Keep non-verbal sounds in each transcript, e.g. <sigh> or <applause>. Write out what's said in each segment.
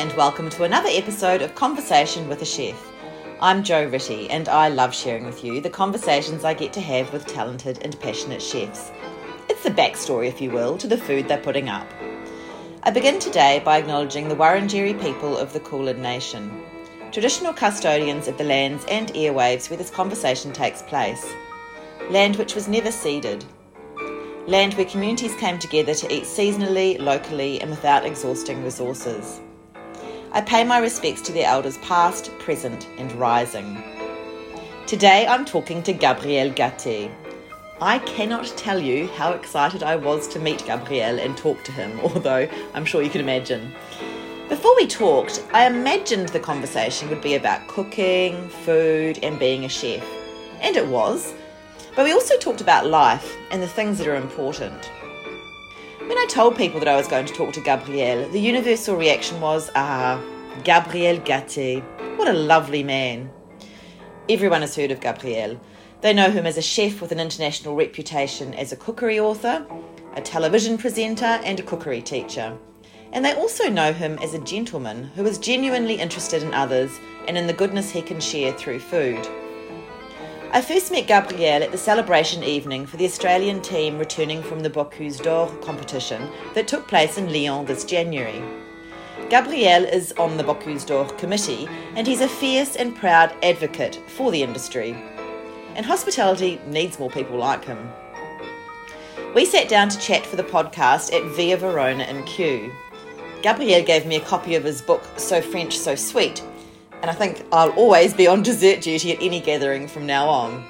and welcome to another episode of Conversation with a Chef. I'm Jo Ritty, and I love sharing with you the conversations I get to have with talented and passionate chefs. It's the backstory, if you will, to the food they're putting up. I begin today by acknowledging the Wurundjeri people of the Kulin Nation, traditional custodians of the lands and airwaves where this conversation takes place. Land which was never ceded, land where communities came together to eat seasonally, locally, and without exhausting resources. I pay my respects to their elders past, present, and rising. Today I'm talking to Gabriel Gaté. I cannot tell you how excited I was to meet Gabriel and talk to him, <laughs> although I'm sure you can imagine. Before we talked, I imagined the conversation would be about cooking, food, and being a chef. And it was. But we also talked about life and the things that are important. When I told people that I was going to talk to Gabriel, the universal reaction was, ah, Gabriel Gaté. What a lovely man. Everyone has heard of Gabriel. They know him as a chef with an international reputation as a cookery author, a television presenter, and a cookery teacher. And they also know him as a gentleman who is genuinely interested in others and in the goodness he can share through food. I first met Gabriel at the celebration evening for the Australian team returning from the Bocuse d'Or competition that took place in Lyon this January. Gabriel is on the Bocuse d'Or committee and he's a fierce and proud advocate for the industry. And hospitality needs more people like him. We sat down to chat for the podcast at Via Verona in Kew. Gabriel gave me a copy of his book, So French, So Sweet, and I think I'll always be on dessert duty at any gathering from now on.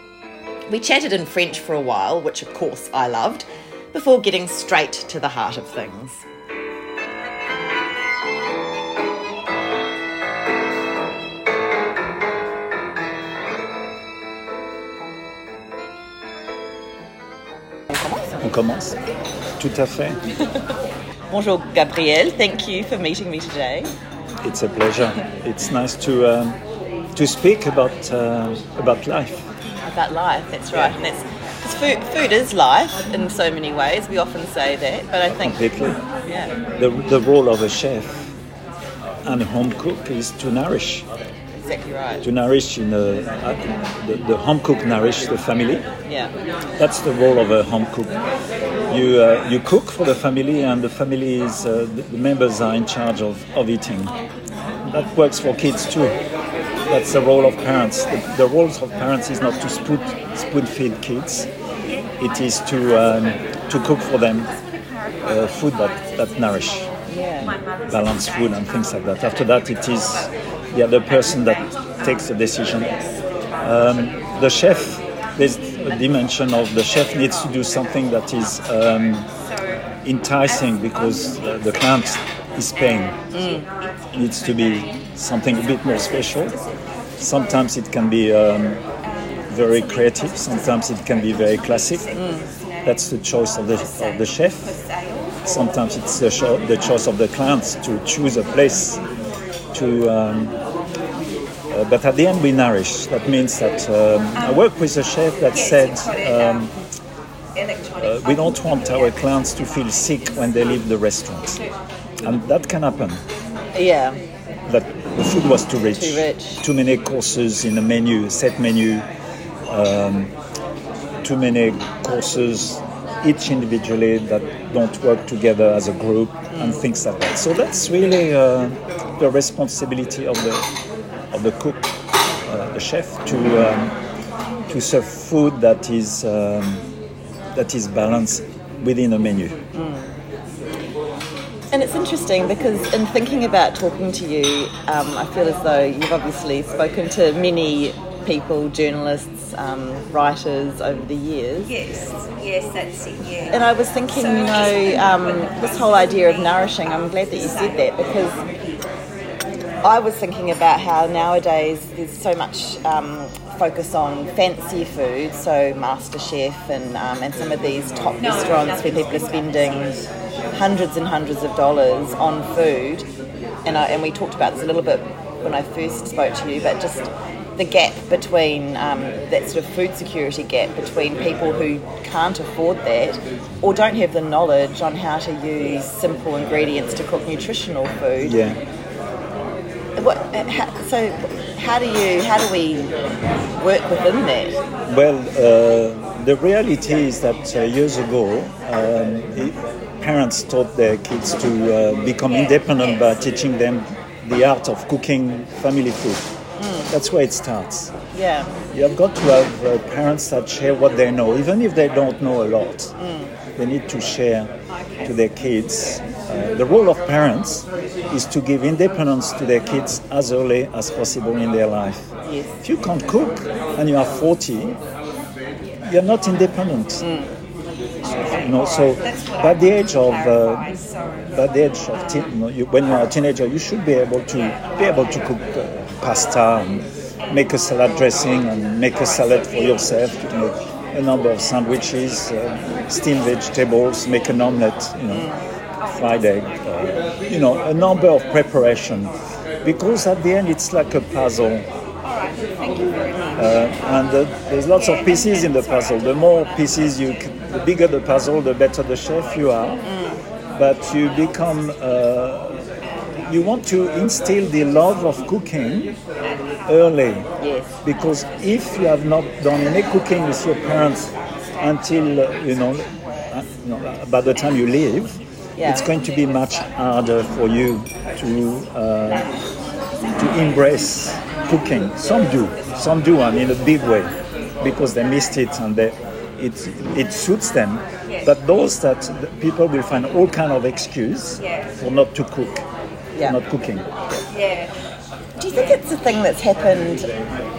We chatted in French for a while, which of course I loved, before getting straight to the heart of things. On commence Tout à fait. <laughs> Bonjour Gabriel, thank you for meeting me today. It's a pleasure. It's nice to um, to speak about uh, about life. About life, that's right. And that's because food, food is life in so many ways. We often say that, but I think Completely. yeah, The, the role of a chef and a home cook is to nourish. exactly right. To nourish in a, the, the home cook nourish the family. Yeah, That's the role of a home cook. You uh, you cook for the family, and the family uh, the, members are in charge of, of eating. That works for kids too. That's the role of parents. The, the roles of parents is not to spoon, spoon feed kids. It is to um, to cook for them uh, food that, that nourish, yeah, balanced food and things like that. After that, it is the other person that takes the decision. Um, the chef, there's dimension of the chef needs to do something that is um, enticing because the client is paying. It needs to be something a bit more special. Sometimes it can be um, very creative. Sometimes it can be very classic. That's the choice of the, of the chef. Sometimes it's the, the choice of the clients to choose a place to. Um, uh, but at the end, we nourish. That means that um, I work with a chef that said um, uh, we don't want our clients to feel sick when they leave the restaurant, and that can happen. yeah, That the food was too rich, Too rich. too many courses in a menu, set menu, um, too many courses each individually that don't work together as a group and things like that. So that's really uh, the responsibility of the of the cook, uh, the chef, to um, to serve food that is um, that is balanced within a menu. And it's interesting because in thinking about talking to you, um, I feel as though you've obviously spoken to many people, journalists, um, writers over the years. Yes, yes, that's it, yeah. And I was thinking, you know, um, this whole idea of nourishing, I'm glad that you said that because I was thinking about how nowadays there's so much um, focus on fancy food, so MasterChef and, um, and some of these top restaurants where people are spending hundreds and hundreds of dollars on food. And, I, and we talked about this a little bit when I first spoke to you, but just the gap between um, that sort of food security gap between people who can't afford that or don't have the knowledge on how to use simple ingredients to cook nutritional food Yeah. What, so how do you how do we work within that? Well, uh, the reality is that uh, years ago, um, it, parents taught their kids to uh, become independent by teaching them the art of cooking family food. Mm. That's where it starts. Yeah. You have got to have uh, parents that share what they know, even if they don't know a lot. Mm. They need to share to their kids. Uh, the role of parents is to give independence to their kids as early as possible in their life. Yes. If you can't cook and you are 40, you're not independent. Mm. You know, so by the age of uh, by the age of teen, you know, you, when you are a teenager, you should be able to be able to cook uh, pasta and make a salad dressing and make a salad for yourself. You make a number of sandwiches, uh, steamed vegetables, make an omelette, you know, fried egg, uh, you know, a number of preparation. Because at the end, it's like a puzzle. Uh, and uh, there's lots of pieces in the puzzle. The more pieces you, the bigger the puzzle, the better the chef you are. But you become, uh, you want to instill the love of cooking early. Because if you have not done any cooking with your parents until you know, uh, you know, by the time you leave, Yeah. it's going to be much harder for you to uh, to embrace cooking. Some do, some do, and in a big way, because they missed it and they, it it suits them. But those that people will find all kind of excuse for not to cook, Yeah. not cooking. Yeah. Do you think it's a thing that's happened?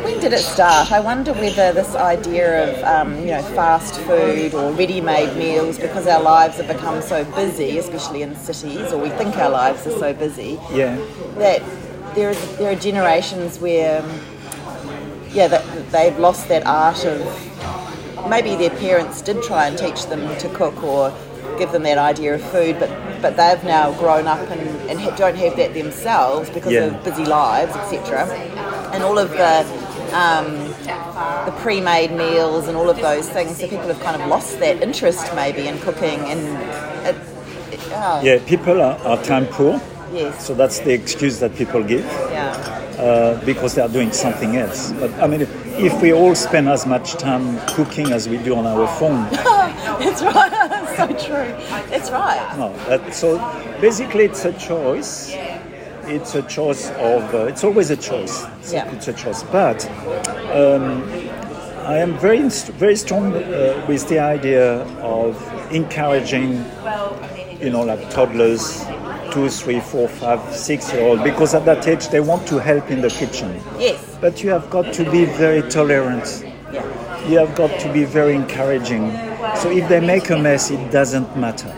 When did it start? I wonder whether this idea of um, you know fast food or ready-made meals, because our lives have become so busy, especially in cities, or we think our lives are so busy, Yeah. that there is there are generations where yeah that they've lost that art of maybe their parents did try and teach them to cook or give them that idea of food but but they've now grown up and, and ha- don't have that themselves because Yeah. of busy lives etc and all of the um, the pre-made meals and all of those things so people have kind of lost that interest maybe in cooking and it, it, oh, Yeah, people are, are time poor, yes so that's the excuse that people give. yeah uh, because they are doing something else. But I mean, if we all spend as much time cooking as we do on our phone, <laughs> That's right. That's <laughs> so true. That's right. no, that, so basically it's a choice. It's a choice of. Uh, it's always a choice. It's, Yeah. it's a choice. But um, I am very very strong uh, with the idea of encouraging, you know, like toddlers, two, three, four, five, six year old, because at that age they want to help in the kitchen. Yes. But you have got to be very tolerant. Yeah. You have got to be very encouraging. So if they make a mess, it doesn't matter.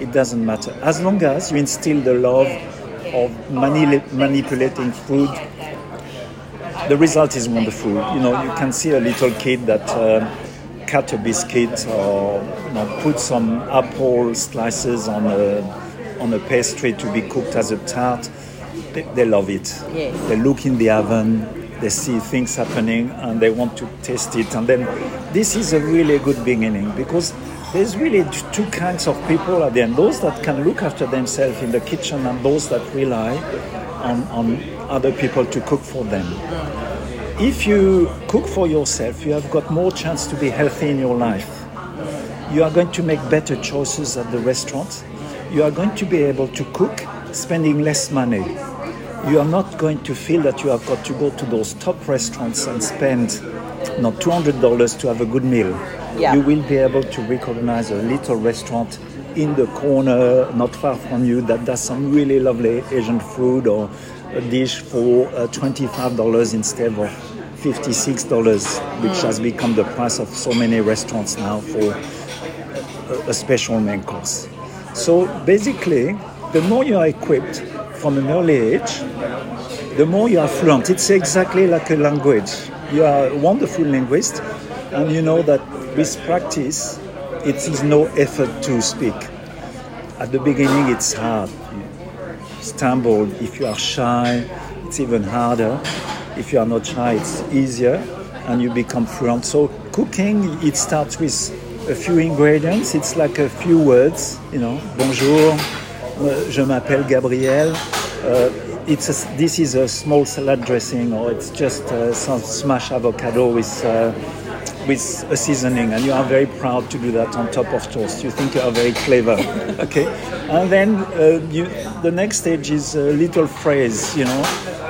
It doesn't matter. As long as you instill the love of mani- manipulating food, the result is wonderful. You know, you can see a little kid that uh, cut a biscuit or you know, put some apple slices on a on a pastry to be cooked as a tart. They, they love it. Yes. They look in the oven, they see things happening, and they want to test it. And then this is a really good beginning because there's really two kinds of people at the end those that can look after themselves in the kitchen, and those that rely on, on other people to cook for them. If you cook for yourself, you have got more chance to be healthy in your life. You are going to make better choices at the restaurant. You are going to be able to cook spending less money. You are not going to feel that you have got to go to those top restaurants and spend not $200 to have a good meal. Yeah. You will be able to recognize a little restaurant in the corner, not far from you, that does some really lovely Asian food or a dish for uh, $25 instead of $56, which has become the price of so many restaurants now for a, a special main course. So basically, the more you are equipped from an early age, the more you are fluent. It's exactly like a language. You are a wonderful linguist, and you know that with practice, it is no effort to speak. At the beginning, it's hard. You stumble. If you are shy, it's even harder. If you are not shy, it's easier, and you become fluent. So cooking, it starts with a few ingredients. It's like a few words. You know, bonjour, je m'appelle Gabriel. Uh, it's a, this is a small salad dressing, or it's just uh, some smashed avocado with uh, with a seasoning, and you are very proud to do that on top of toast. You think you are very clever, <laughs> okay? And then uh, you, the next stage is a little phrase, you know,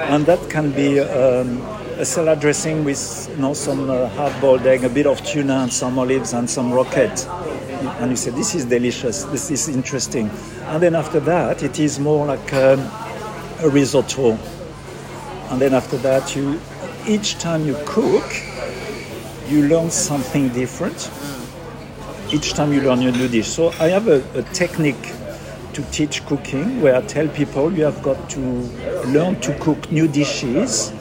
and that can be. Um, a salad dressing with you know, some uh, hard-boiled egg, a bit of tuna, and some olives and some rocket. And you say, "This is delicious. This is interesting." And then after that, it is more like um, a risotto. And then after that, you each time you cook, you learn something different. Each time you learn a new dish. So I have a, a technique to teach cooking where I tell people you have got to learn to cook new dishes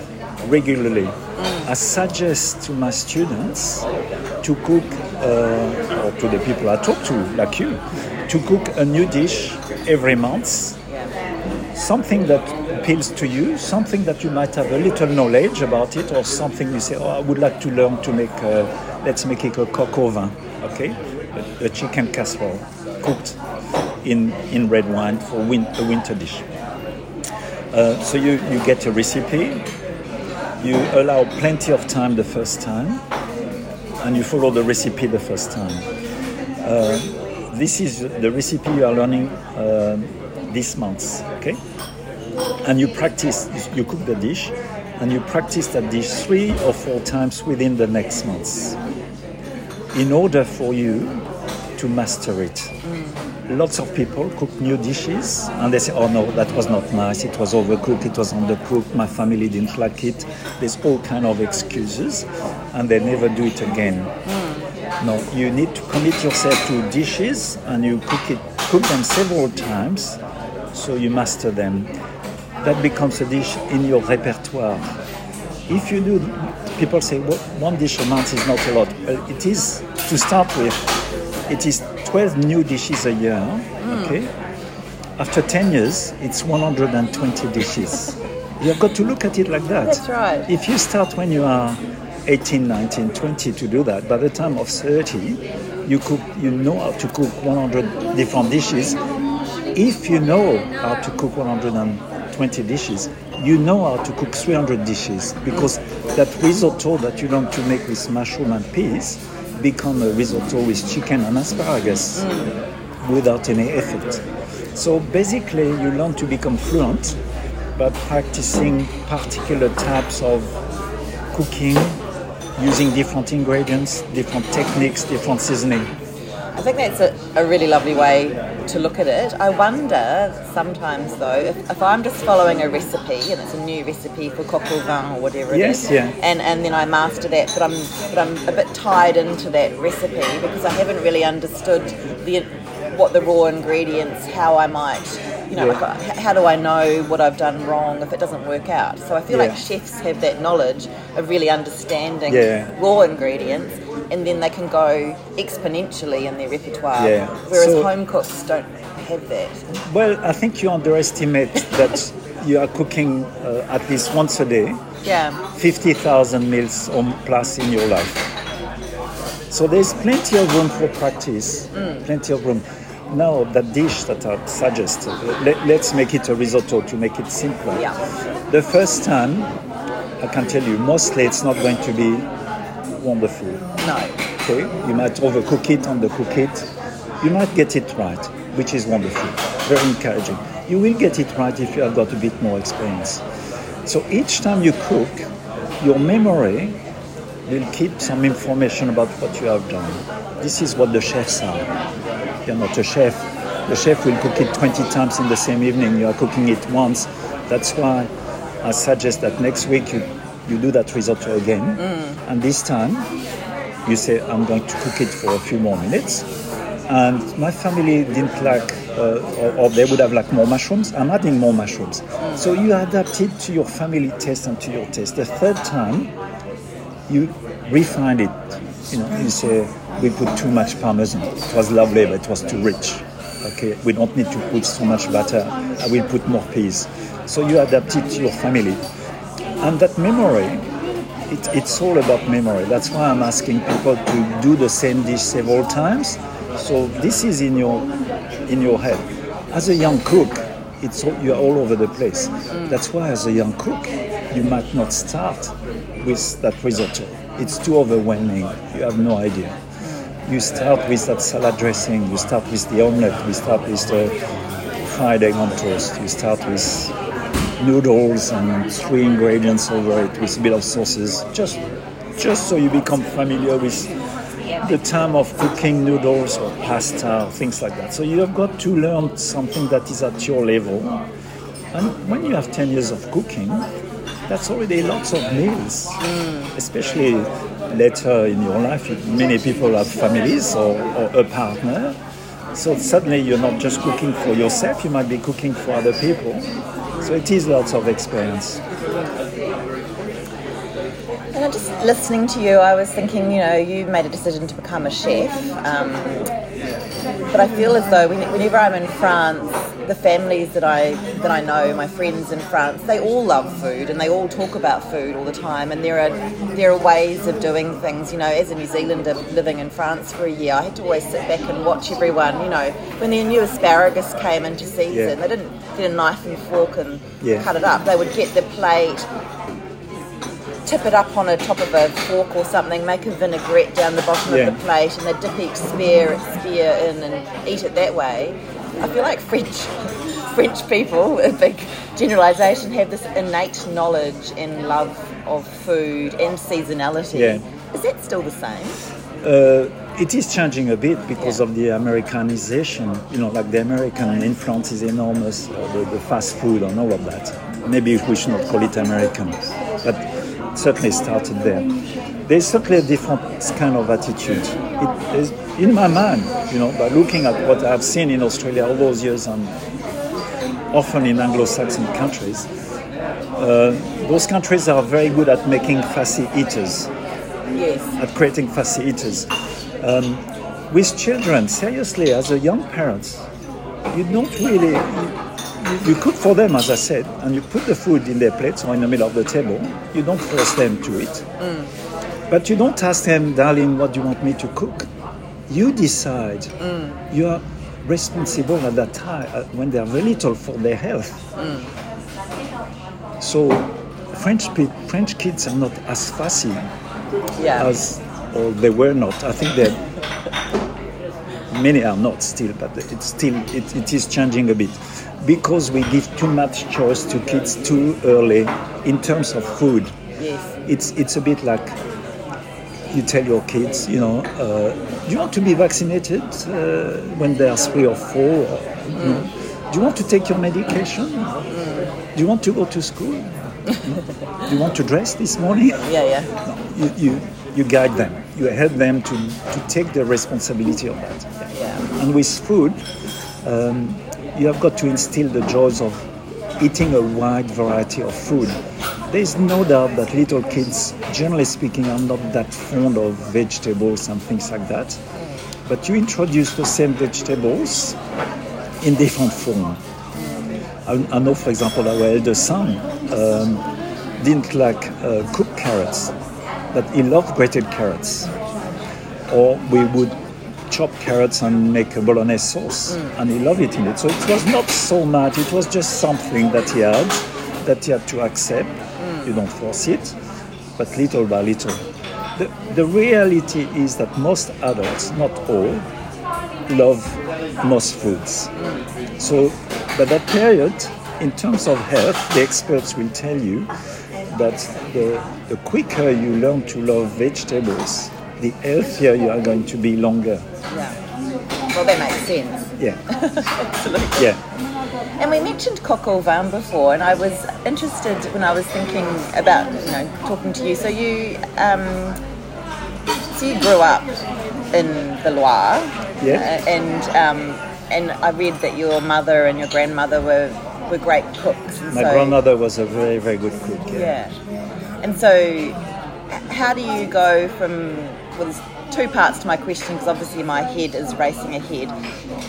regularly. I suggest to my students to cook, uh, or to the people I talk to, like you, to cook a new dish every month. Something that appeals to you, something that you might have a little knowledge about it, or something you say, oh, I would like to learn to make, uh, let's make it a coq au vin, okay? A, a chicken casserole cooked in, in red wine for win, a winter dish. Uh, so you, you get a recipe, you allow plenty of time the first time and you follow the recipe the first time. Uh, this is the recipe you are learning uh, this month, okay? And you practice, you cook the dish and you practice that dish three or four times within the next months in order for you to master it lots of people cook new dishes and they say, oh no, that was not nice, it was overcooked, it was undercooked, my family didn't like it. There's all kind of excuses and they never do it again. Mm. No, you need to commit yourself to dishes and you cook it, cook them several times so you master them. That becomes a dish in your repertoire. If you do, people say well, one dish a month is not a lot. Well, it is to start with. It is 12 new dishes a year, mm. okay? After 10 years, it's 120 dishes. You've got to look at it like that. That's right. If you start when you are 18, 19, 20 to do that, by the time of 30, you cook, you know how to cook 100 different dishes. If you know how to cook 120 dishes, you know how to cook 300 dishes because that risotto that you learn to make with mushroom and peas become a risotto with chicken and asparagus mm. without any effort. So basically, you learn to become fluent by practicing particular types of cooking, using different ingredients, different techniques, different seasoning. I think that's a, a, really lovely way to look at it. I wonder sometimes though if, if, I'm just following a recipe and it's a new recipe for coq au vin or whatever it yes, is, yeah. and and then I master that, but I'm but I'm a bit tied into that recipe because I haven't really understood the what the raw ingredients, how I might you know, yeah. how do I know what I've done wrong if it doesn't work out? So I feel yeah. like chefs have that knowledge of really understanding yeah. raw ingredients, and then they can go exponentially in their repertoire. Whereas so, home cooks don't have that. Well, I think you underestimate that you are cooking uh, at least once a day. Yeah. Fifty thousand meals or plus in your life. So there's plenty of room for practice. Mm. Plenty of room. Now, the dish that I suggest, let, us make it a risotto to make it simpler. Yeah. The first time, I can tell you, mostly it's not going to be wonderful. No. Okay, you might overcook it, undercook it. You might get it right, which is wonderful, very encouraging. You will get it right if you have got a bit more experience. So each time you cook, your memory will keep some information about what you have done. This is what the chefs are you're not a chef. The chef will cook it 20 times in the same evening. You are cooking it once. That's why I suggest that next week you, you do that risotto again. Mm. And this time you say, I'm going to cook it for a few more minutes. And my family didn't like, uh, or, or, they would have liked more mushrooms. I'm adding more mushrooms. Mm. So you adapt it to your family taste and to your taste. The third time, you refine it. You know, you say, we put too much parmesan. It was lovely, but it was too rich. Okay, we don't need to put so much butter. I will put more peas. So you adapt it to your family. And that memory, it, it's all about memory. That's why I'm asking people to do the same dish several times. So this is in your in your head. As a young cook, it's all, you're all over the place. That's why, as a young cook, you might not start with that risotto. It's too overwhelming. You have no idea. You start with that salad dressing. You start with the omelette. You start with the fried egg on toast. You start with noodles and three ingredients over it with a bit of sauces. Just, just so you become familiar with the time of cooking noodles or pasta or things like that. So you have got to learn something that is at your level. And when you have 10 years of cooking, that's already lots of meals, especially later in your life. Many people have families or, or a partner. So suddenly you're not just cooking for yourself, you might be cooking for other people. So it is lots of experience. And I'm just listening to you, I was thinking, you know, you made a decision to become a chef. Um, but I feel as though when- whenever I'm in France, the families that I that I know, my friends in France, they all love food and they all talk about food all the time. And there are there are ways of doing things. You know, as a New Zealander living in France for a year, I had to always sit back and watch everyone. You know, when their new asparagus came into season, Yeah. they didn't get a knife and fork and Yeah. cut it up. They would get the plate, tip it up on the top of a fork or something, make a vinaigrette down the bottom Yeah. of the plate, and they dip each spear, spear in and eat it that way. I feel like French, French people, a big generalisation, have this innate knowledge and love of food and seasonality. Yeah. Is that still the same? Uh, it is changing a bit because Yeah. of the Americanization. You know, like the American influence is enormous, uh, the, the fast food and all of that. Maybe we should not call it American, but certainly started there. There's certainly a different kind of attitude. It is in my mind, you know, by looking at what I've seen in Australia all those years and often in Anglo-Saxon countries. Uh, those countries are very good at making fussy eaters Yes. at creating fussy eaters. Um, with children, seriously, as a young parent, you don't really. You, you cook for them, as I said, and you put the food in their plates or in the middle of the table. You don't force them to eat. But you don't ask them, darling, what do you want me to cook? You decide. You are responsible at that time uh, when they are very little for their health. So, French, French kids are not as fussy Yeah. as or they were not. I think that <laughs> many are not still, but it's still it, it is changing a bit because we give too much choice to kids too early in terms of food. yes. It's it's a bit like you tell your kids, you know, uh, do you want to be vaccinated uh, when they are three or four? Or, you know, do you want to take your medication? Do you want to go to school? do you want to dress this morning? <laughs> Yeah, yeah. you, you, you guide them. You help them to, to take the responsibility of that. Yeah. And with food, um, you have got to instill the joys of eating a wide variety of food. There is no doubt that little kids, generally speaking, are not that fond of vegetables and things like that. But you introduce the same vegetables in different form. I, I know, for example, our eldest son um, didn't like uh, cooked carrots, but he loved grated carrots. Or we would chop carrots and make a bolognese sauce, and he loved eating it. So it was not so much, it was just something that he had, that he had to accept. You don't force it, but little by little. The, the reality is that most adults, not all, love most foods. So, but that period, in terms of health, the experts will tell you that the, the quicker you learn to love vegetables, the healthier you are going to be longer. Yeah. Well, that makes sense. Yeah, <laughs> Absolutely. yeah, And we mentioned coq au vin before, and I was interested when I was thinking about, you know, talking to you. So you, um, so you grew up in the Loire, Yeah. uh, and um, and I read that your mother and your grandmother were were great cooks. My so, grandmother was a very, very good cook. Yeah. Yeah. And so, how do you go from? Well, two parts to my question because obviously my head is racing ahead.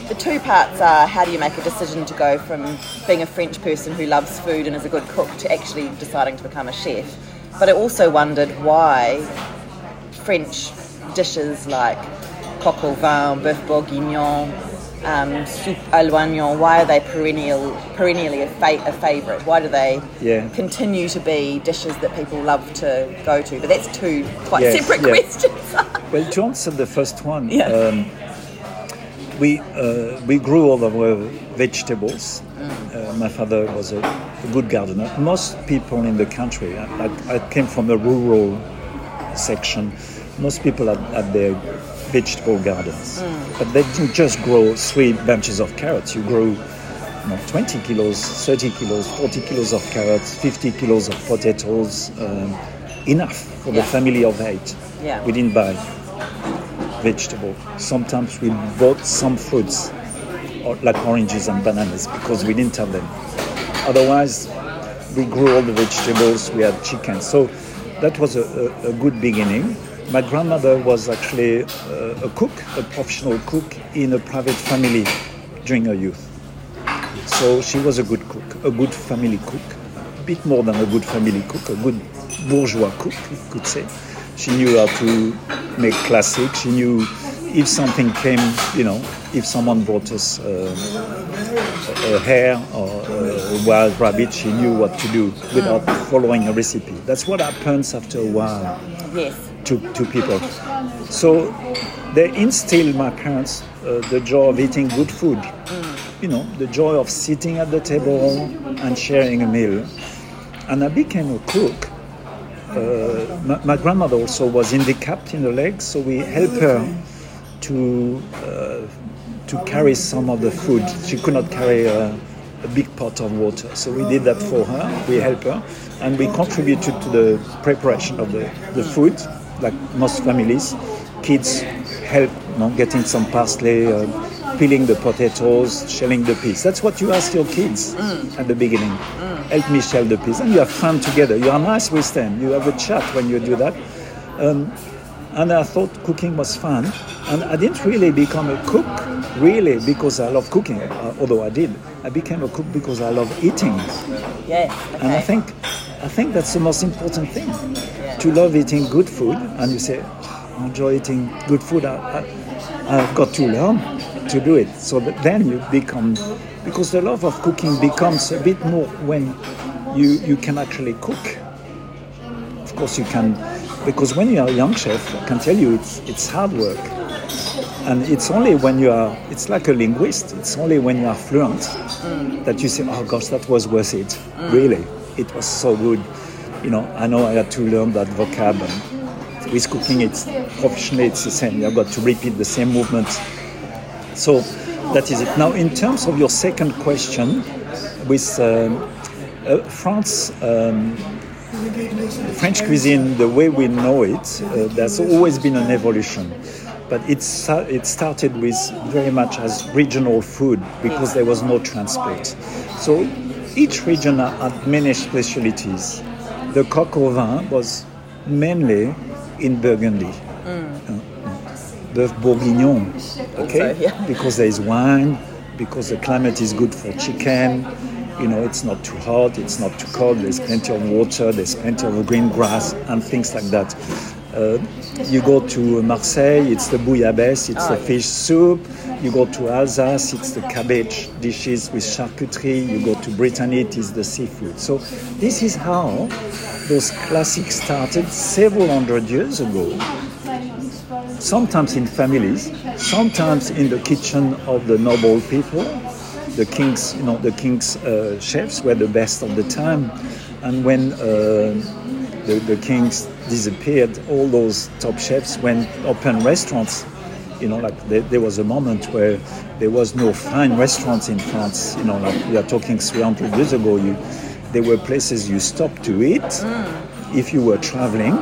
The two parts are how do you make a decision to go from being a French person who loves food and is a good cook to actually deciding to become a chef. But I also wondered why French dishes like coq au vin, boeuf bourguignon, um, soup à l'oignon, why are they perennial, perennially a, fa- a favourite? Why do they Yeah. continue to be dishes that people love to go to? But that's two quite Yes, separate yeah. questions. <laughs> Well, to answer the first one, Yeah. um, we uh, we grew all our vegetables. Mm. Uh, my father was a, a good gardener. Most people in the country, I, I, I came from a rural section. Most people had, had their vegetable gardens, Mm. but they didn't just grow three bunches of carrots. You grow you know, 20 kilos, 30 kilos, 40 kilos of carrots, 50 kilos of potatoes, um, enough for Yeah. the family of eight. Yeah. We didn't buy vegetable. Sometimes we bought some fruits, or like oranges and bananas, because we didn't have them. Otherwise, we grew all the vegetables. We had chicken, so that was a, a, a good beginning. My grandmother was actually uh, a cook, a professional cook in a private family during her youth. So she was a good cook, a good family cook, a bit more than a good family cook, a good bourgeois cook, you could say. She knew how to make classic. She knew if something came, you know, if someone brought us uh, a hare or a wild rabbit, she knew what to do without following a recipe. That's what happens after a while yes. To, to people. So they instilled my parents uh, the joy of eating good food. You know, the joy of sitting at the table and sharing a meal. And I became a cook. Uh, my, my grandmother also was handicapped in the legs, so we helped her to uh, to carry some of the food. She could not carry a, a big pot of water, so we did that for her. We helped her, and we contributed to the preparation of the, the food, like most families. Kids help, you know, getting some parsley, uh, peeling the potatoes, shelling the peas. That's what you ask your kids at the beginning. Help me shell the peas, and you have fun together. You are nice with them. You have a chat when you do that and I thought cooking was fun. And I didn't really become a cook, really, because I love cooking, uh, although I did. I became a cook because I love eating. Yes. Okay. And I think, I think that's the most important thing, to love eating good food. And you say, "Oh, I enjoy eating good food. I, I, I've got to learn to do it. So that then you become, because the love of cooking becomes a bit more when you, you can actually cook of course you can because when you are a young chef i can tell you it's it's hard work and it's only when you are it's like a linguist it's only when you are fluent mm. that you say oh gosh that was worth it really it was so good you know i know i had to learn that vocab and with cooking it's professionally it's the same you've got to repeat the same movements so that is it now in terms of your second question with um, uh, france um, French cuisine, the way we know it, uh, there's always been an evolution. But it's, it started with very much as regional food because there was no transport. So each region had many specialties. The coq au vin was mainly in Burgundy. Uh, Boeuf bourguignon, okay? Yeah. Because there is wine, because the climate is good for chicken. You know, it's not too hot, it's not too cold. There's plenty of water, there's plenty of green grass and things like that. Uh, you go to Marseille, it's the bouillabaisse, it's Oh, the yeah. fish soup. You go to Alsace, it's the cabbage dishes with charcuterie. You go to Brittany, it is the seafood. So this is how those classics started several hundred years ago sometimes in families, sometimes in the kitchen of the noble people. The kings, you know, the king's uh, chefs were the best of the time, and when uh, the, the kings disappeared, all those top chefs went open restaurants. You know, like there, there was a moment where there was no fine restaurants in France. You know, like we are talking 300 years ago. You, there were places you stopped to eat if you were traveling,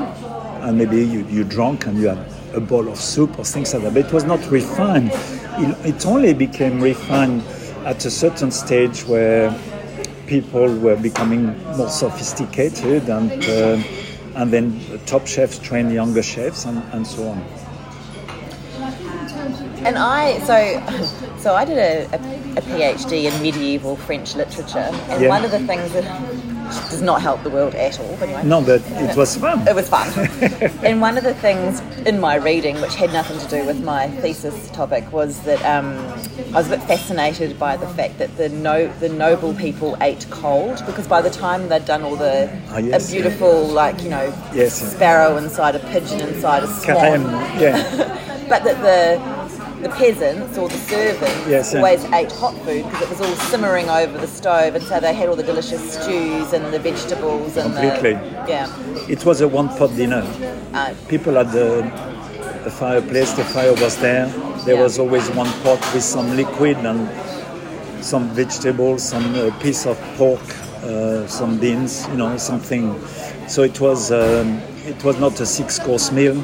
and maybe you, you drank and you had a bowl of soup or things like that. But it was not refined. It, it only became refined at a certain stage where people were becoming more sophisticated and uh, and then the top chefs train younger chefs and, and so on. And I so so I did a, a, a PhD in medieval French literature, and Yeah. one of the things that does not help the world at all. Anyway. No, but it was fun. It was fun. <laughs> and one of the things in my reading, which had nothing to do with my thesis topic, was that um, I was a bit fascinated by the fact that the no, the noble people ate cold because by the time they'd done all the Ah, yes. a beautiful like you know Yes. sparrow inside a pigeon inside a swan, Carême, yeah. <laughs> but that the the peasants or the servants Yes, always ate hot food because it was all simmering over the stove, and so they had all the delicious stews and the vegetables and Completely. the yeah. It was a one-pot dinner. Uh, People had the, the fireplace, the fire was there. There Yeah. was always one pot with some liquid and some vegetables, some uh, piece of pork, uh, some beans, you know, something. So it was um, it was not a six-course meal.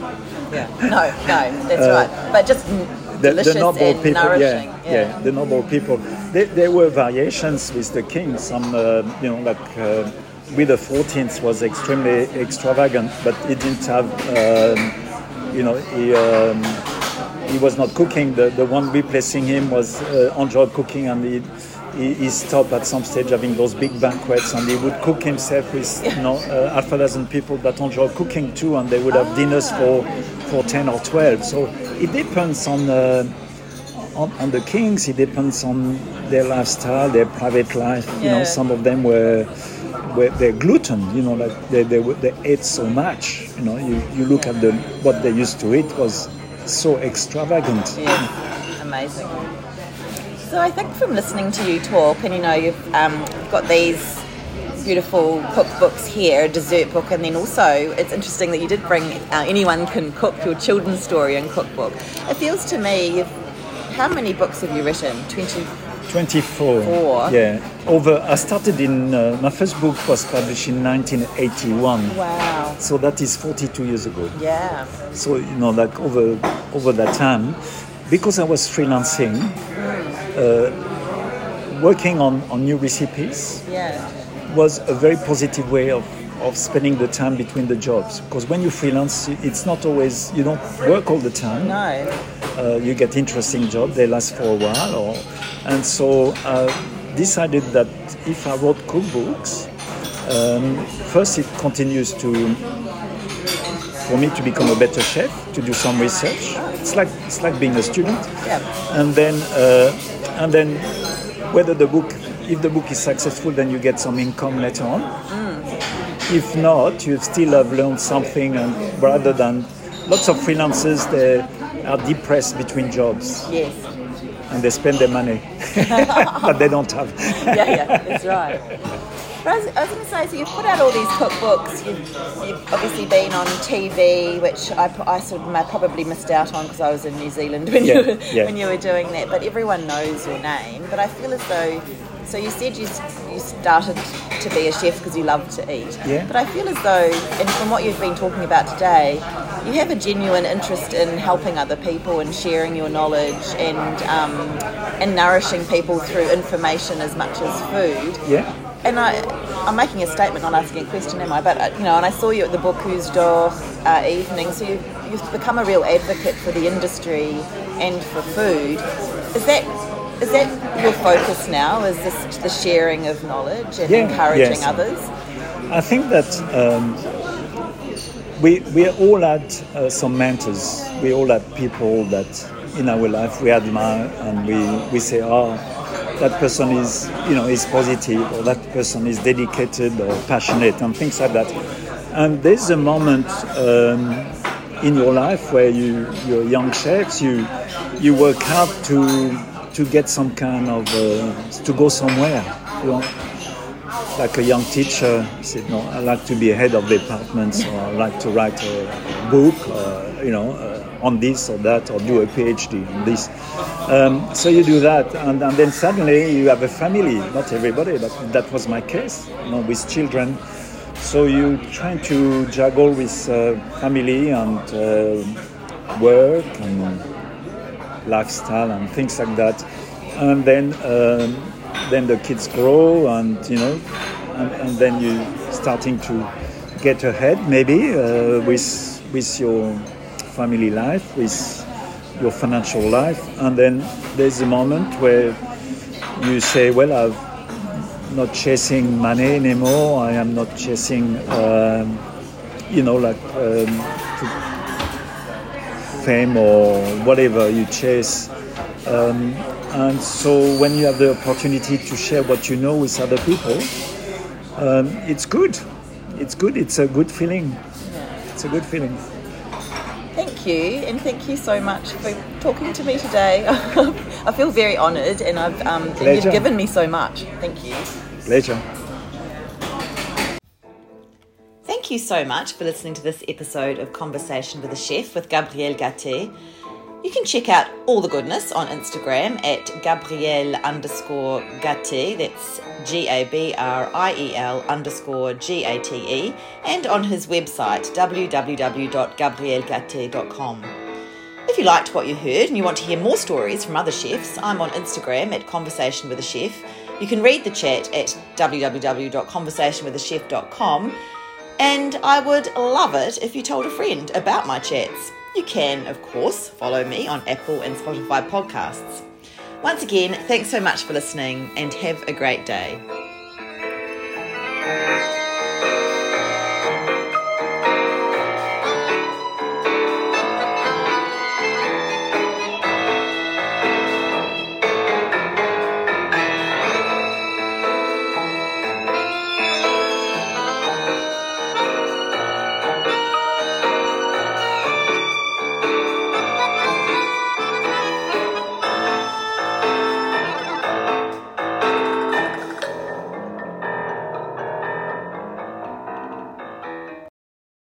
yeah. No, no, that's right. But just Uh, The, the noble people, nourishing. yeah, yeah, the noble people. There, there were variations with the king. Some, uh, you know, like uh, Louis the Fourteenth was extremely extravagant, but he didn't have, um, you know, he. Um, he was not cooking. The, the one replacing him was uh, enjoyed cooking, and he, he, he stopped at some stage having those big banquets, and he would cook himself with you know uh, half a dozen people that enjoy cooking too, and they would have dinners for for ten or twelve. So it depends on. Uh, on, on the kings, it depends on their lifestyle, their private life. You know, some of them were were they're gluten. You know, like they, they they ate so much. You know, you, you look at the what they used to eat was so extravagant. Yeah, amazing. So I think from listening to you talk, and you know, you've um, got these beautiful cookbooks here, a dessert book, and then also it's interesting that you did bring uh, anyone can cook your children's story and cookbook. It feels to me, how many books have you written? Twenty. 24. Four. Yeah. Over. I started in uh, my first book was published in 1981. Wow. So that is 42 years ago. Yeah. So you know, like over over that time, because I was freelancing, uh, working on, on new recipes Yeah. Was a very positive way of, of spending the time between the jobs. Because when you freelance, it's not always you don't work all the time. No. Uh, you get interesting jobs; they last for a while. Or, and so uh, decided that if I wrote cookbooks, um, first it continues to for me to become a better chef, to do some research. It's like it's like being a student. Yeah. And then uh, and then whether the book if the book is successful then you get some income later on. If not, you still have learned something and rather than lots of freelancers they are depressed between jobs Yes. and they spend their money <laughs> but they don't have. yeah, yeah, that's right. But I was, was going to say, so you've put out all these cookbooks. You've, you've obviously been on TV, which I, I sort of probably missed out on because I was in New Zealand when Yeah, you were, yeah. when you were doing that. But everyone knows your name. But I feel as though, so you said you you started to be a chef because you love to eat. Yeah. But I feel as though, and from what you've been talking about today, you have a genuine interest in helping other people and sharing your knowledge and um, and nourishing people through information as much as food. Yeah. And I, I'm making a statement, not asking a question, am I? But uh, you know, and I saw you at the Bocuse d'Or uh, evening, so you've, you've become a real advocate for the industry and for food. Is that is that your focus now? Is this the sharing of knowledge and Yeah, encouraging yes. others? I think that um, we we all had uh, some mentors. We all had people that in our life we admire, and we we say, oh, that person is you know is positive, or that person is dedicated or passionate, and things like that. And there's a moment um, in your life where you you're young chefs, you you work hard to to get some kind of uh, to go somewhere. You know, like a young teacher, he said, "No, I like to be head of department, or I like to write a book, uh, you know, uh, on this or that, or do a PhD on this." Um, so you do that, and, and then suddenly you have a family. Not everybody, but that was my case, you know, with children. So you trying to juggle with uh, family and uh, work and lifestyle and things like that. And then um, then the kids grow and you know and, and then you starting to get ahead maybe uh, with with your family life, with your financial life, and then there's a moment where you say, well, I've not chasing money anymore. I am not chasing, um, you know, like um, fame or whatever you chase. Um, and so when you have the opportunity to share what you know with other people, um, it's good. It's good. It's a good feeling. It's a good feeling. Thank you, and thank you so much for talking to me today. <laughs> I feel very honoured, and I've um, and you've given me so much. Thank you. Pleasure. You so much for listening to this episode of Conversation with a Chef with Gabriel Gaté. You can check out all the goodness on Instagram at Gabriel underscore Gaté, that's G A B R I E L underscore G A T E, and on his website www.gabrielgate.com. If you liked what you heard and you want to hear more stories from other chefs, I'm on Instagram at Conversation with a Chef. You can read the chat at www.conversationwithachef.com, and I would love it if you told a friend about my chats. You can, of course, follow me on Apple and Spotify podcasts. Once again, thanks so much for listening and have a great day.